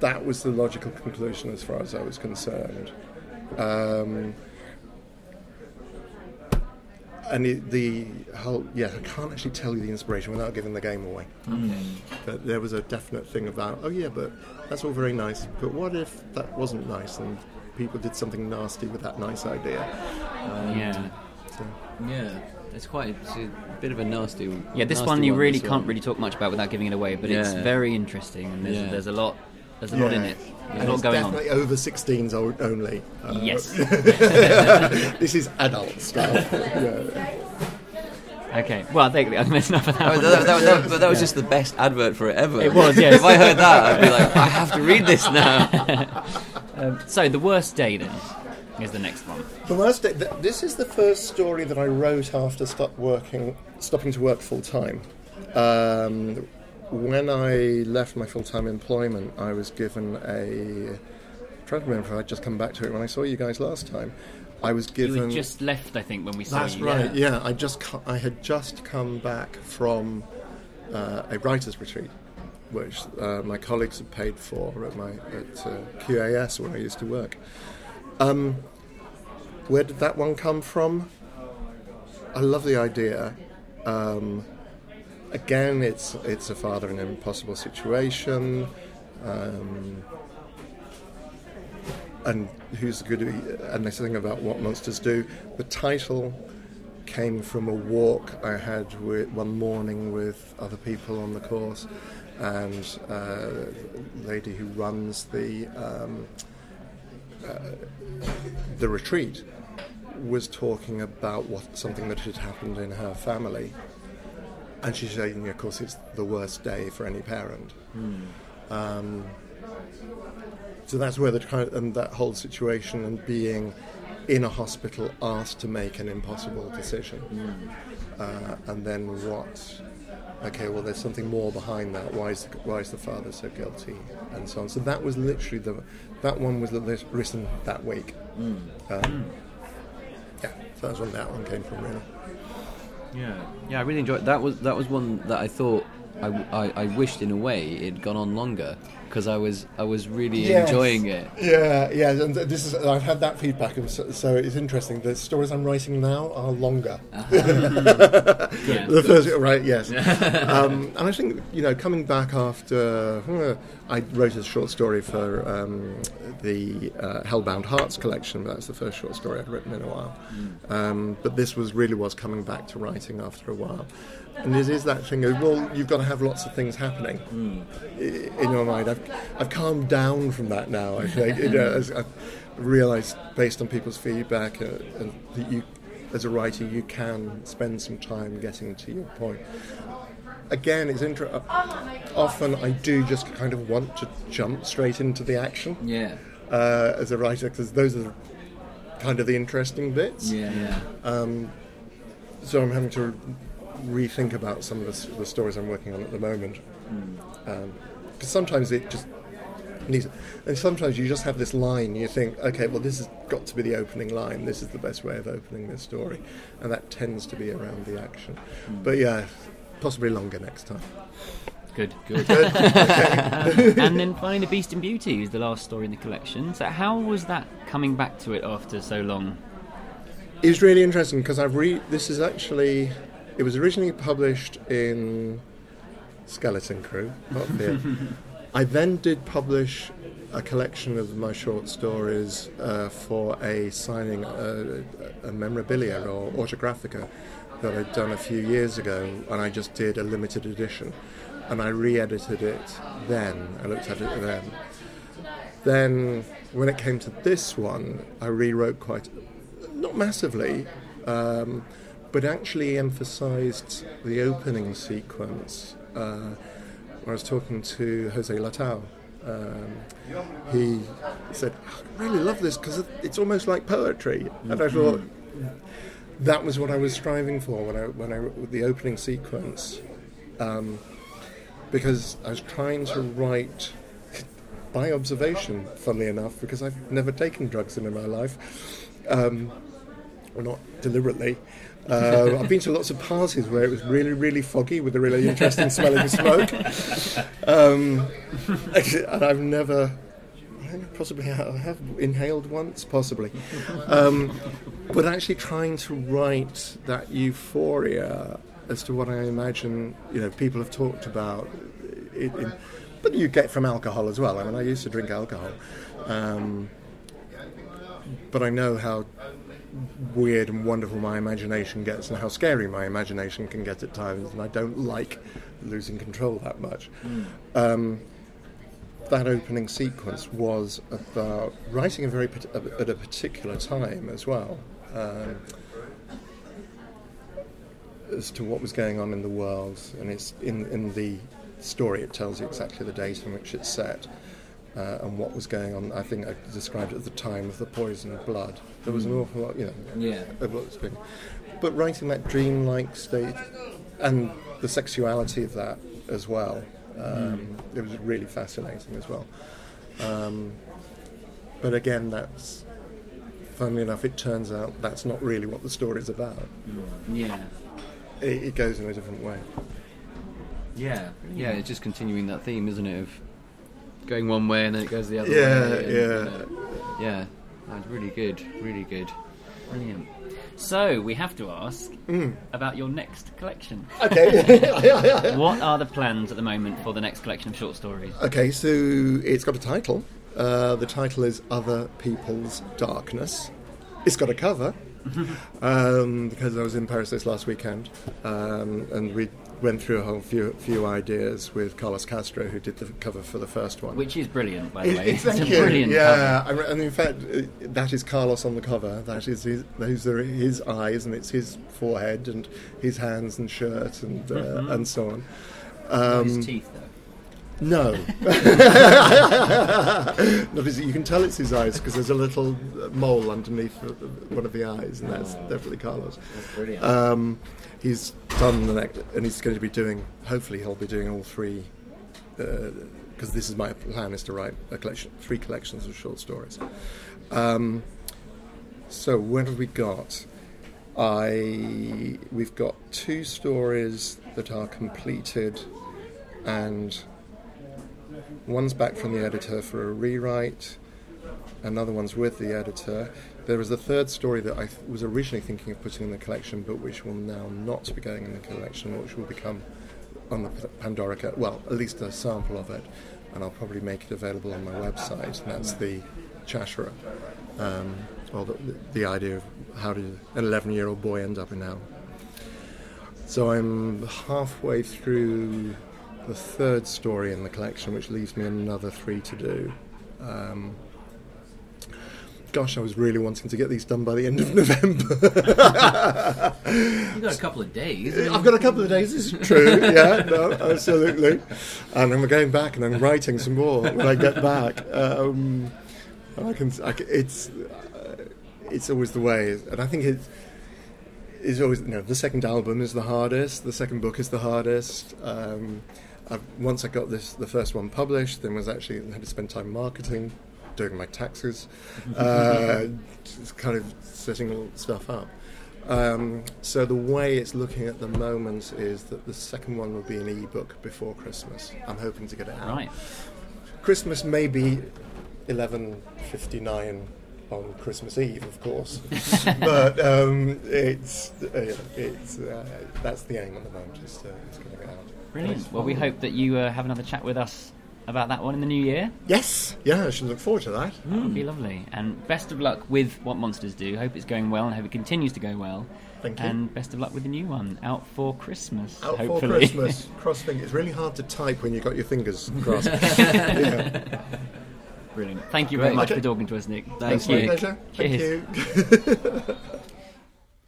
That was the logical conclusion as far as I was concerned. Um, and it, the whole, yeah, I can't actually tell you the inspiration without giving the game away. But there was a definite thing about, oh yeah, but that's all very nice, but what if that wasn't nice and people did something nasty with that nice idea? yeah, So, Yeah, it's quite it's a bit of a nasty. yeah. This nasty one you really this can't one. really talk much about without giving it away, but it's very interesting and there's, Yeah. there's a lot. There's a lot in it. There's and a lot it's going on. over 16s only. Uh, Yes. this is adult stuff. yeah. Okay. Well, I think that's enough of that. Oh, one. that, that, that, but that was just the best advert for it ever. It was, yes. if I heard that, I'd be like, I have to read this now. Um, so the worst day then is the next one. The worst. Day, th- this is the first story that I wrote after stop working, stopping to work full time. Um, when I left my full time employment, I was given a. I'm trying to remember if I'd just come back to it when I saw you guys last time. I was given. You had just left, I think, when we saw That's you. right. Yeah, I just I had just come back from uh, a writers' retreat, which uh, my colleagues had paid for at my at uh, QAS where I used to work. Um, where did that one come from? I love the idea. Um, again, it's it's a father in an impossible situation. Um, and who's good and this thing about what monsters do the title came from a walk i had with, one morning with other people on the course and uh, the lady who runs the um, uh, the retreat was talking about what something that had happened in her family and she's saying of course it's the worst day for any parent um, so that's where the and that whole situation and being in a hospital asked to make an impossible decision, uh, and then what? Okay, well, there's something more behind that. Why is the, why is the father so guilty, and so on. So that was literally the that one was written that week. Um, yeah, so that's when that one came from, really. Yeah, yeah, I really enjoyed that. Was that was one that I thought I, I, I wished in a way it'd gone on longer because I was I was really Yes. enjoying it. Yeah, yeah, and this is I've had that feedback, and so, so it's interesting. The stories I'm writing now are longer. Yeah. the first, right? Yes, um, and I think you know, coming back after uh, I wrote a short story for um, the uh, Hellbound Hearts collection. But that's the first short story I'd written in a while. Um, but this was really was coming back to writing after a while. And it is that thing of well, you've got to have lots of things happening i- in your mind. I've I've, I've calmed down from that now. I think you know, as I've realised based on people's feedback uh, and that you, as a writer, you can spend some time getting to your point. Again, it's inter- uh, often I do just kind of want to jump straight into the action Yeah. uh, as a writer because those are kind of the interesting bits. Yeah. Yeah. So I'm having to rethink about some of the, the stories I'm working on at the moment. Because sometimes it just needs, and sometimes you just have this line. You think, okay, well, this has got to be the opening line. This is the best way of opening this story, and that tends to be around the action. Hmm. But yeah, possibly longer next time. Good. Good. good. and then finally, The Beast and Beauty is the last story in the collection. So, how was that coming back to it after so long? It's really interesting because I've read. This is actually. It was originally published in Skeleton Crew, not here. I then did publish a collection of my short stories uh, for a signing, uh, a memorabilia or autographica that I'd done a few years ago, and I just did a limited edition. And I re edited it then. I looked at it then. Then, when it came to this one, I rewrote quite, not massively, um, but actually emphasised the opening sequence. Uh, when I was talking to Jose Latau, um, he said, "I really love this because it's almost like poetry," and I thought that was what I was striving for when I when I with the opening sequence, um, because I was trying to write by observation. Funnily enough, because I've never taken drugs in my life, um, or not deliberately. Uh, I've been to lots of parties where it was really, really foggy with a really interesting smelling of smoke, um, and I've never. Possibly I have inhaled once, possibly, um, but actually trying to write that euphoria as to what I imagine you know people have talked about, in, in, but you get from alcohol as well. I mean, I used to drink alcohol, um, but I know how weird and wonderful my imagination gets and how scary my imagination can get at times, and I don't like losing control that much. Um, that opening sequence was about writing a very at a particular time as well. Um, as to what was going on in the world, and it's in in the story. It tells you exactly the date in which it's set uh, and what was going on. I think I described it at the time of the poisoned blood. There was an awful lot, you know, Yeah. of what was going. But writing that dreamlike state and the sexuality of that as well, um, it was really fascinating as well. Um, but again, that's. Funnily enough, it turns out that's not really what the story's about. Yeah. It, it goes in a different way. Yeah. Yeah. It's just continuing that theme, isn't it? Of going one way and then it goes the other Yeah, way. and, yeah. uh, yeah. That's really good. Really good. Brilliant. So, we have to ask Hmm. about your next collection. Okay. what are the plans at the moment for the next collection of short stories? Okay, so it's got a title. Uh, the title is Other People's Darkness. It's got a cover um, because I was in Paris this last weekend um, and we went through a whole few, few ideas with Carlos Castro, who did the cover for the first one. Which is brilliant, by the It- way. it's- a you. brilliant yeah, cover. I- and in fact, uh, that is Carlos on the cover. That is his, those are his eyes, and it's his forehead, and his hands and shirt, and uh, Mm-hmm. and so on. Um, His teeth, though. no. Not his, you can tell it's his eyes because there's a little mole underneath one of the eyes, and that's definitely Carlos. That's brilliant. Um, he's done the next, and he's going to be doing. Hopefully, he'll be doing all three. Because this is my plan: is to write a collection, three collections of short stories. Um, so what have we got? I we've got two stories that are completed, and one's back from the editor for a rewrite. Another one's with the editor. There was a third story that I th- was originally thinking of putting in the collection, but which will now not be going in the collection, which will become on the Pandorica. Well, at least a sample of it, and I'll probably make it available on my website. And that's the Chatterer. Um, well, the, the idea of how did an 11-year-old boy end up in hell. So I'm halfway through the third story in the collection, which leaves me another three to do. Um, gosh, I was really wanting to get these done by the end of November. You've got a couple of days. I've got a couple of days. This is true. Yeah, no, absolutely. And I'm going back and I'm writing some more when I get back. Um, I can. I can it's. Uh, it's always the way, and I think it's. Is always you know the second album is the hardest. The second book is the hardest. Um, I've, once I got this, the first one published, then was actually had to spend time marketing, doing my taxes, uh, just kind of setting all stuff up. Um, so the way it's looking at the moment is that the second one will be an e-book before Christmas. I'm hoping to get it out. Right. Christmas may be 11:59 on Christmas Eve, of course, but um, it's uh, it's uh, that's the aim at the moment is to, is getting it out. Brilliant. Well, we hope that you uh, have another chat with us about that one in the new year. Yes, yeah, I should look forward to that. That would be lovely. And best of luck with what monsters do. Hope it's going well, and hope it continues to go well. Thank you. And best of luck with the new one out for Christmas. Out hopefully. for Christmas. Cross fingers. It's really hard to type when you've got your fingers crossed. yeah. Brilliant. Thank you very Great. much Okay. for talking to us, Nick. Thanks, Thank My you. pleasure. Thank Cheers. you.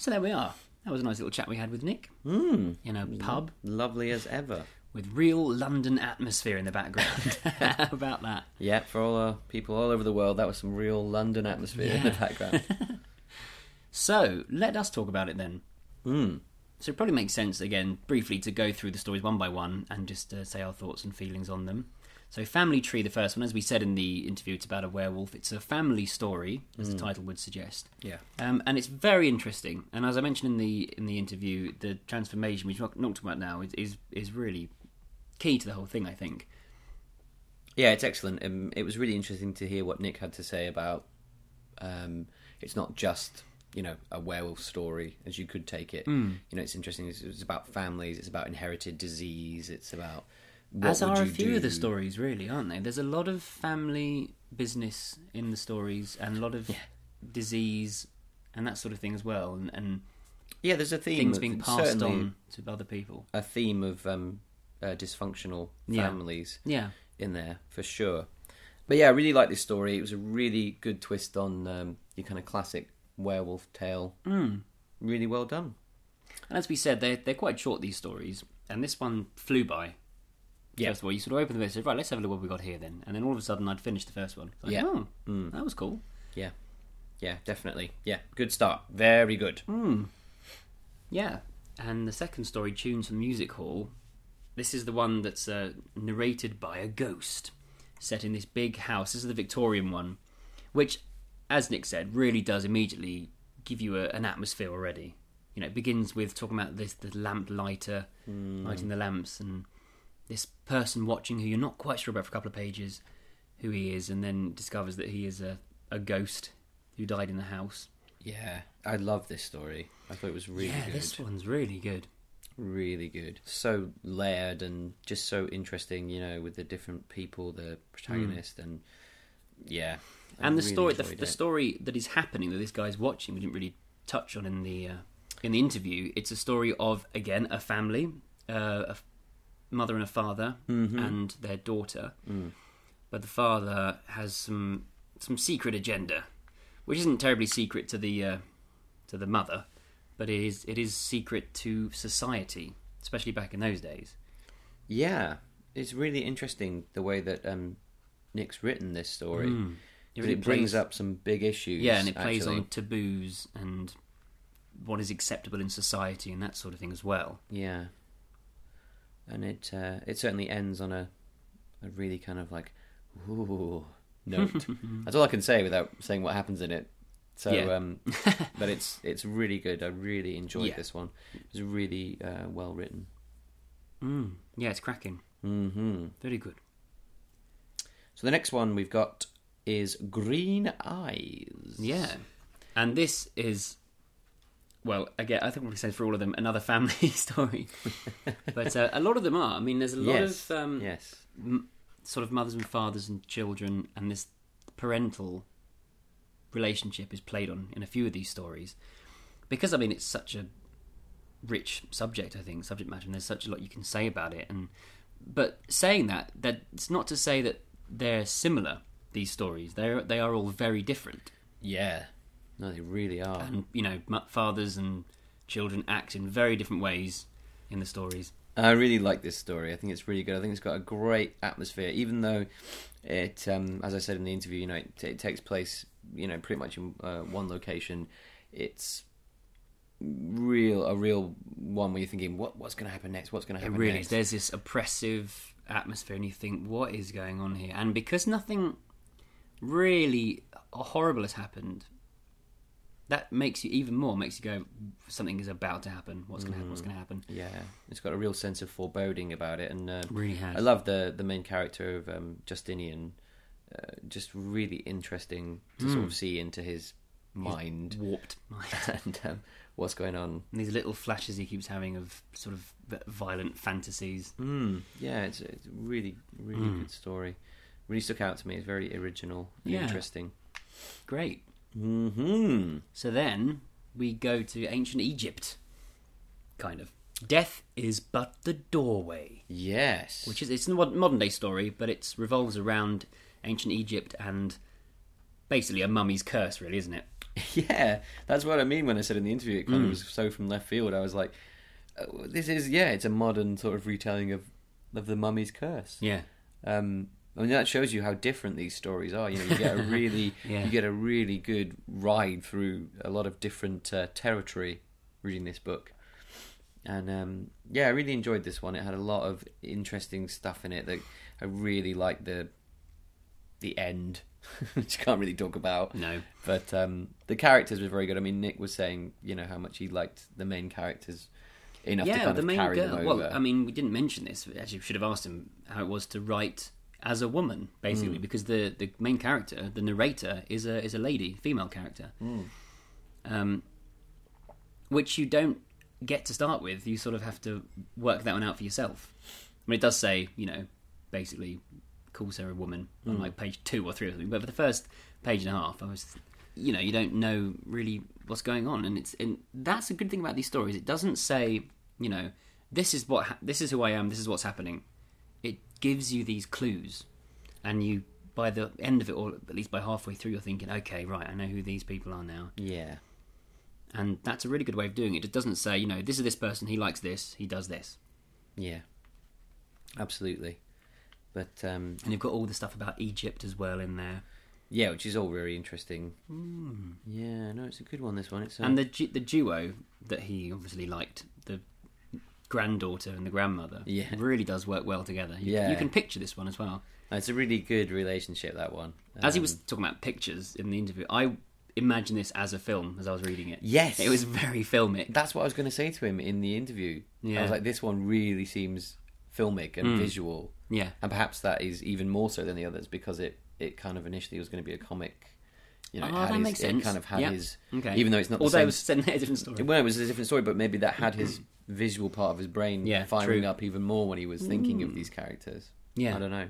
So there we are. That was a nice little chat we had with Nick Mm, in a pub lovely as ever. With real London atmosphere in the background. How about that? Yeah, for all uh, people all over the world, that was some real London atmosphere in the background. So let us talk about it then. mm. So it probably makes sense again, briefly, to go through the stories one by one and just uh, say our thoughts and feelings on them. So, Family Tree, the first one, as we said in the interview, it's about a werewolf. It's a family story, as the title would suggest. Yeah. Um, and it's very interesting. And as I mentioned in the in the interview, the transformation, which we're not talking about now, is, is is really key to the whole thing. I think. Yeah, it's excellent. Um, it was really interesting to hear what Nick had to say about. Um, it's not just you know a werewolf story as you could take it. Hmm. You know, it's interesting. It's, it's about families. It's about inherited disease. It's about As are a few of the stories, really, aren't they? There's a lot of family business in the stories, and a lot of disease and that sort of thing as well, and, and Yeah, there's a theme. things being passed on to other people. A theme of um, uh, dysfunctional Yeah. families Yeah, in there for sure. But yeah, I really like this story. It was a really good twist on um, your kind of classic werewolf tale. mm. Really well done. and as we said, they're they're quite short these stories, and this one flew by. Yeah. First of all, you sort of open the book and say, right, let's have a look what we got here then, and then all of a sudden, I'd finished the first one. Like, Yeah. oh, Mm. that was cool. Yeah, yeah, definitely. Yeah, good start. Very good. Mm. Yeah, and the second story, Tunes from Music Hall. This is the one that's uh, narrated by a ghost, set in this big house. This is the Victorian one, which, as Nick said, really does immediately give you a, an atmosphere already. You know, it begins with talking about this the lamp lighter lighting the lamps, and this person watching who you're not quite sure about for a couple of pages who he is, and then discovers that he is a, a ghost who died in the house. Yeah, I love this story. I thought it was really yeah, good. this one's really good. Really good. So layered and just so interesting, you know, with the different people, the protagonist, and yeah. I and the really story, the, the story that is happening that this guy's watching, we didn't really touch on in the uh, in the interview. It's a story of again a family, uh, a f- mother and a father, Mm-hmm. and their daughter. Mm. But the father has some some secret agenda, which isn't terribly secret to the uh, to the mother, but it is it is secret to society, especially back in those days. Yeah, it's really interesting the way that um, Nick's written this story. Mm. It really It brings plays- up some big issues. Yeah, and it plays actually. on taboos and what is acceptable in society and that sort of thing as well. Yeah, and it uh, it certainly ends on a a really kind of like ooh note. That's all I can say without saying what happens in it. So, Yeah. um, but it's it's really good. I really enjoyed Yeah. this one. It was really uh, well written. Mm. Yeah, it's cracking. hmm Very good. So the next one we've got is Green Eyes. Yeah, and this is well, again, I think we say for all of them another family story, but uh, a lot of them are. I mean, there's a lot yes, of um, yes, m- sort of mothers and fathers and children, and this parental relationship is played on in a few of these stories because I mean it's such a rich subject. I think subject matter, and there's such a lot you can say about it, and but saying that, that it's not to say that they're similar. These stories, They're, they are all very different, Yeah. No, they really are. and you know, fathers and children act in very different ways in the stories. I really like this story. I think it's really good. I think it's got a great atmosphere, even though it, um, as I said in the interview, you know, it, it takes place, you know, pretty much in uh, one location. It's real, a real one where you're thinking, what, what's going to happen next? What's going to It happen really next? There's this oppressive atmosphere, and you think, what is going on here? And because nothing really horrible has happened, that makes you even more makes you go, something is about to happen. What's going to happen? What's going to happen? Yeah, it's got a real sense of foreboding about it, and uh, Really has. I love the the main character of um, Justinian. Uh, just really interesting to Hmm. sort of see into his mind Warped mind. and um, what's going on. And these little flashes he keeps having of sort of violent fantasies. Mm, yeah, it's, it's a really, really Mm. good story. Really stuck out to me. It's very original and Yeah. interesting. Great. hmm So then we go to ancient Egypt. Kind of. Death is but the doorway. Yes. which is it's a modern day story, but it revolves around ancient Egypt and basically a mummy's curse, really, isn't it? yeah, that's what I mean when I said in the interview. It kind Mm. of was so from left field. I was like, uh, this is yeah, it's a modern sort of retelling of of the mummy's curse. Yeah, Um, I mean that shows you how different these stories are. You know, you get a really Yeah. you get a really good ride through a lot of different uh, territory reading this book. And um, yeah, I really enjoyed this one. It had a lot of interesting stuff in it. That I really liked the the end, which you can't really talk about. no, But um, the characters were very good. I mean, Nick was saying, you know, how much he liked the main characters enough to yeah, kind the of main carry girl. them over. Well, I mean, we didn't mention this. We Actually, should have asked him how it was to write as a woman, basically, because the the main character, the narrator, is a is a lady, female character, um, which you don't get to start with. You sort of have to work that one out for yourself. I mean, it does say, you know, basically calls her a woman on hmm. like page two or three or something, but for the first page and a half, I was, you know, you don't know really what's going on, and it's and that's a good thing about these stories. It doesn't say, you know, this is what ha- this is who I am, this is what's happening. It gives you these clues, and you by the end of it, or at least by halfway through, you're thinking, okay, right, I know who these people are now, yeah, and that's a really good way of doing it. It doesn't say, you know, this is this person, he likes this, he does this, yeah, absolutely. But um, and you've got all the stuff about Egypt as well in there, yeah, which is all very interesting. Yeah, no, it's a good one. This one, it's a, and the du- the duo that he obviously liked, the granddaughter and the grandmother, Yeah. really does work well together. You, Yeah. you can picture this one as well. it's a really good relationship. That one, As he Um, was talking about pictures in the interview, I imagine this as a film as I was reading it. Yes. it was very filmic. That's what I was going to say to him in the interview. Yeah, I was like, this one really seems filmic and Mm. visual. Yeah, and perhaps that is even more so than the others because it, it kind of initially was going to be a comic. You know, it Oh, had that his, makes it kind of had Yeah. his, okay. even though it's not the although same. it was a different story. well, it was a different story, but maybe that had his visual part of his brain Yeah, firing true. up even more when he was thinking of these characters. Yeah. I don't know.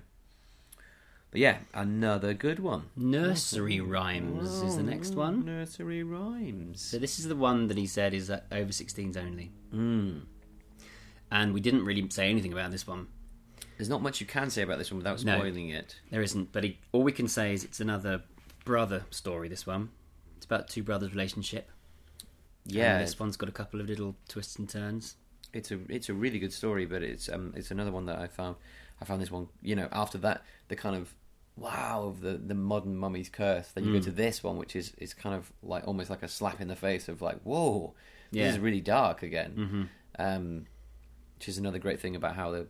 But yeah, another good one. Nursery rhymes is the next one. Nursery rhymes. So this is the one that he said is uh, over 16s only, Mm. and we didn't really say anything about this one. There's not much you can say about this one without No. spoiling it. There isn't, but he, all we can say is it's another brother story. This one, it's about two brothers' relationship. Yeah, and this one's got a couple of little twists and turns. it's a it's a really good story, but it's um it's another one that I found I found this one you know after that the kind of wow of the the modern mummy's curse. Then you go Mm. to this one, which is is kind of like almost like a slap in the face of like whoa, Yeah. this is really dark again. Mm-hmm. Um, which is another great thing about how the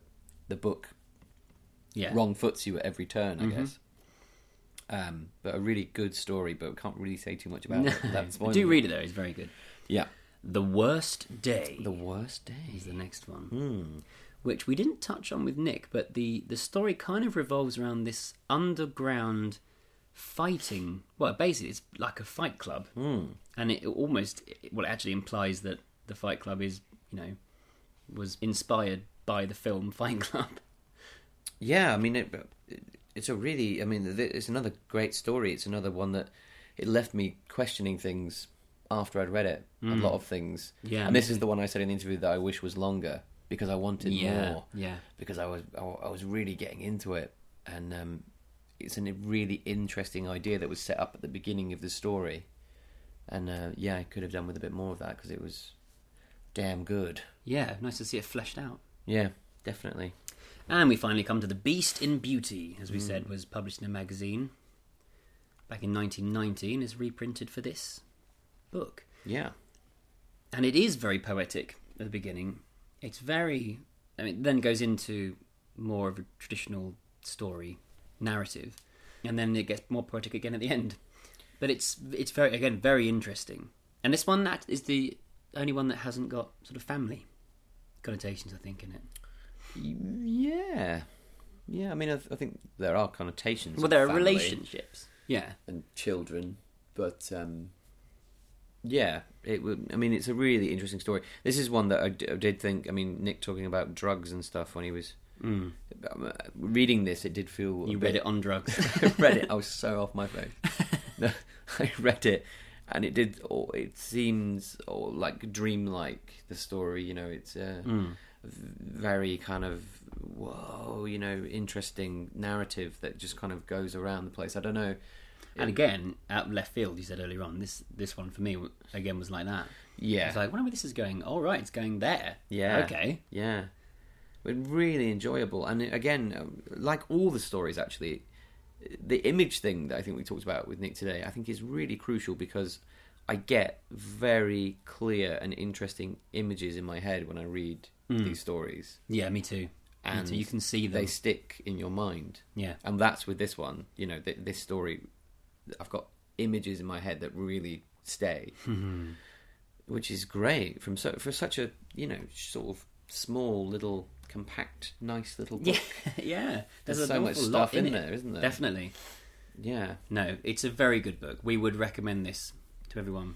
the book Yeah, wrong foots you at every turn, I Mhm. guess. Um, but a really good story, but can't really say too much about it. That's I do read it though; it's very good. Yeah, The worst day the worst day. is the next one. Hmm. which we didn't touch on with Nick, but the, the story kind of revolves around this underground fighting. Well, basically, it's like a fight club, Hmm. and it almost well, it actually implies that the fight club is you know was inspired by the film Fight Club. Yeah, I mean, it, it's a really, I mean, it's another great story. It's another one that it left me questioning things after I'd read it. A lot of things. Yeah, and this is the one I said in the interview that I wish was longer. because I wanted Yeah, more. yeah. because I was I I was really getting into it, and um, it's a really interesting idea that was set up at the beginning of the story, and uh, yeah, I could have done with a bit more of that because it was damn good. Yeah, nice to see it fleshed out. Yeah, definitely. And we finally come to The Beast in Beauty, as we Hmm. said, was published in a magazine back in 1919 and is reprinted for this book. Yeah, And it is very poetic at the beginning. It's very. I mean, then goes into more of a traditional story narrative, and then it gets more poetic again at the end. But it's it's very again very interesting. And this one that is the only one that hasn't got sort of family connotations, I think, in it. Yeah, yeah. I mean, I, th- I think there are connotations. Well, there are family relationships. Yeah, and children, but um, yeah, it would. I mean, it's a really interesting story. This is one that I, d- I did think. I mean, Nick talking about drugs and stuff when he was um, uh, reading this, it did feel. a you bit- read it on drugs. I read it. I was so off my face. No, I read it, and it did. oh, It seems oh, like dreamlike. The story, you know, it's uh, Mm. Very kind of whoa, you know, interesting narrative that just kind of goes around the place. I don't know. and again, out left field, you said earlier on, this this one for me again was like that. Yeah, It's like, where this is going. All right, it's going there. Yeah. Okay. Yeah, but really enjoyable. And again, um, like all the stories, actually, the image thing that I think we talked about with Nick today, I think is really crucial because I get very clear and interesting images in my head when I read Mm. these stories, Yeah, me too. and me too. You can see them. They stick in your mind, Yeah. and that's with this one. You know, th- this story, I've got images in my head that really stay, which is great from so for such a you know sort of small little compact nice little book. Yeah, yeah. There's an so much stuff in it. there, isn't there? Definitely. Yeah, No, it's a very good book. We would recommend this to everyone.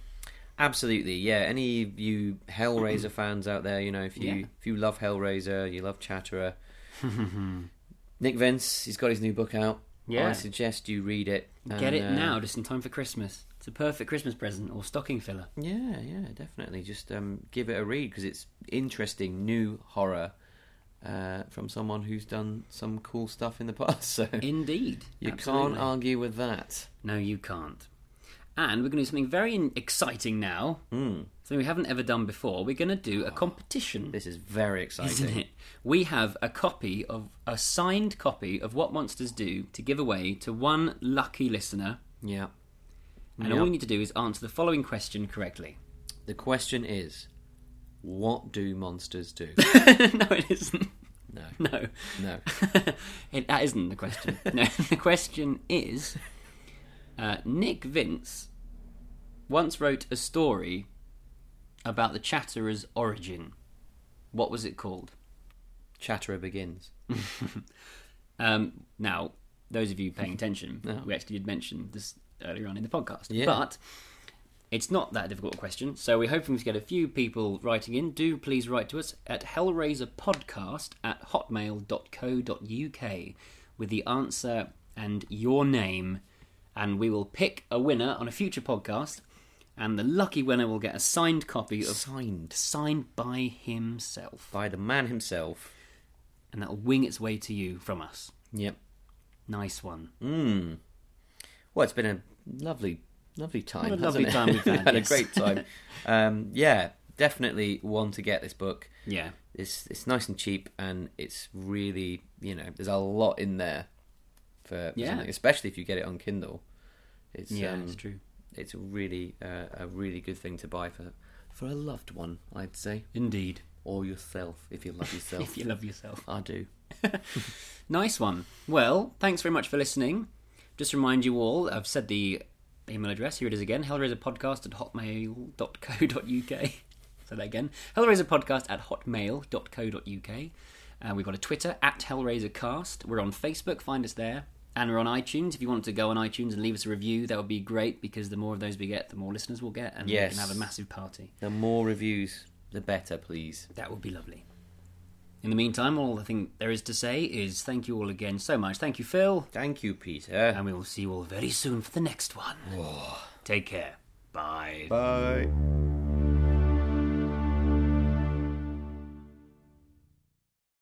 Absolutely. Yeah, any of you Hellraiser fans out there, you know, if you Yeah. if you love Hellraiser, you love Chatterer. Nick Vince, he's got his new book out. Yeah. I suggest you read it. Get it uh, now, just in time for Christmas. It's a perfect Christmas present or stocking filler. Yeah, yeah, definitely. Just um, give it a read because it's interesting, new horror uh, from someone who's done some cool stuff in the past. So Indeed. you Absolutely. can't argue with that. No, you can't. And we're going to do something very exciting now. Mm. Something we haven't ever done before. We're going to do a competition. This is very exciting. isn't it? We have a copy of a signed copy of What Monsters Do to give away to one lucky listener. Yeah. And Yep. all you need to do is answer the following question correctly. The question is, what do monsters do? no, it isn't. No, No. no. it, that isn't the question. No, the question is uh, Nick Vince once wrote a story about the Chatterer's origin. What was it called? Chatterer begins. Um, now, those of you paying attention, No. we actually did mention this earlier on in the podcast. Yeah. But it's not that difficult a question, so we're hoping to get a few people writing in. Do please write to us at hellraiserpodcast at hotmail.co.uk with the answer and your name, and we will pick a winner on a future podcast, and the lucky winner will get a signed copy of Signed signed by himself, by the man himself. and that'll wing its way to you from us. Yep. Nice one. Mm. Well, it's been a lovely, lovely time. What a lovely it? time we've had, a yes. great time. um, yeah, definitely one to get this book. Yeah. It's it's nice and cheap, and it's really you know there's a lot in there for, Yeah. something, especially if you get it on Kindle. It's Yeah, um, it's true. It's a really uh, a really good thing to buy for for a loved one, I'd say, Indeed. or yourself if you love yourself. If you love yourself. I do. Nice one. Well, thanks very much for listening. Just to remind you all, I've said the email address. Here it is again hellraiserpodcast at hotmail.co.uk. Say that again hellraiserpodcast at hotmail.co.uk. Uh, we've got a Twitter at hellraisercast. We're on Facebook, find us there. And we're on iTunes. If you want to go on iTunes and leave us a review, that would be great because the more of those we get, the more listeners we'll get, and Yes. we can have a massive party. The more reviews, the better, please. That would be lovely. In the meantime, all I think there is to say is thank you all again so much. Thank you, Phil. Thank you, Peter. And we will see you all very soon for the next one. Take care. Bye. Bye.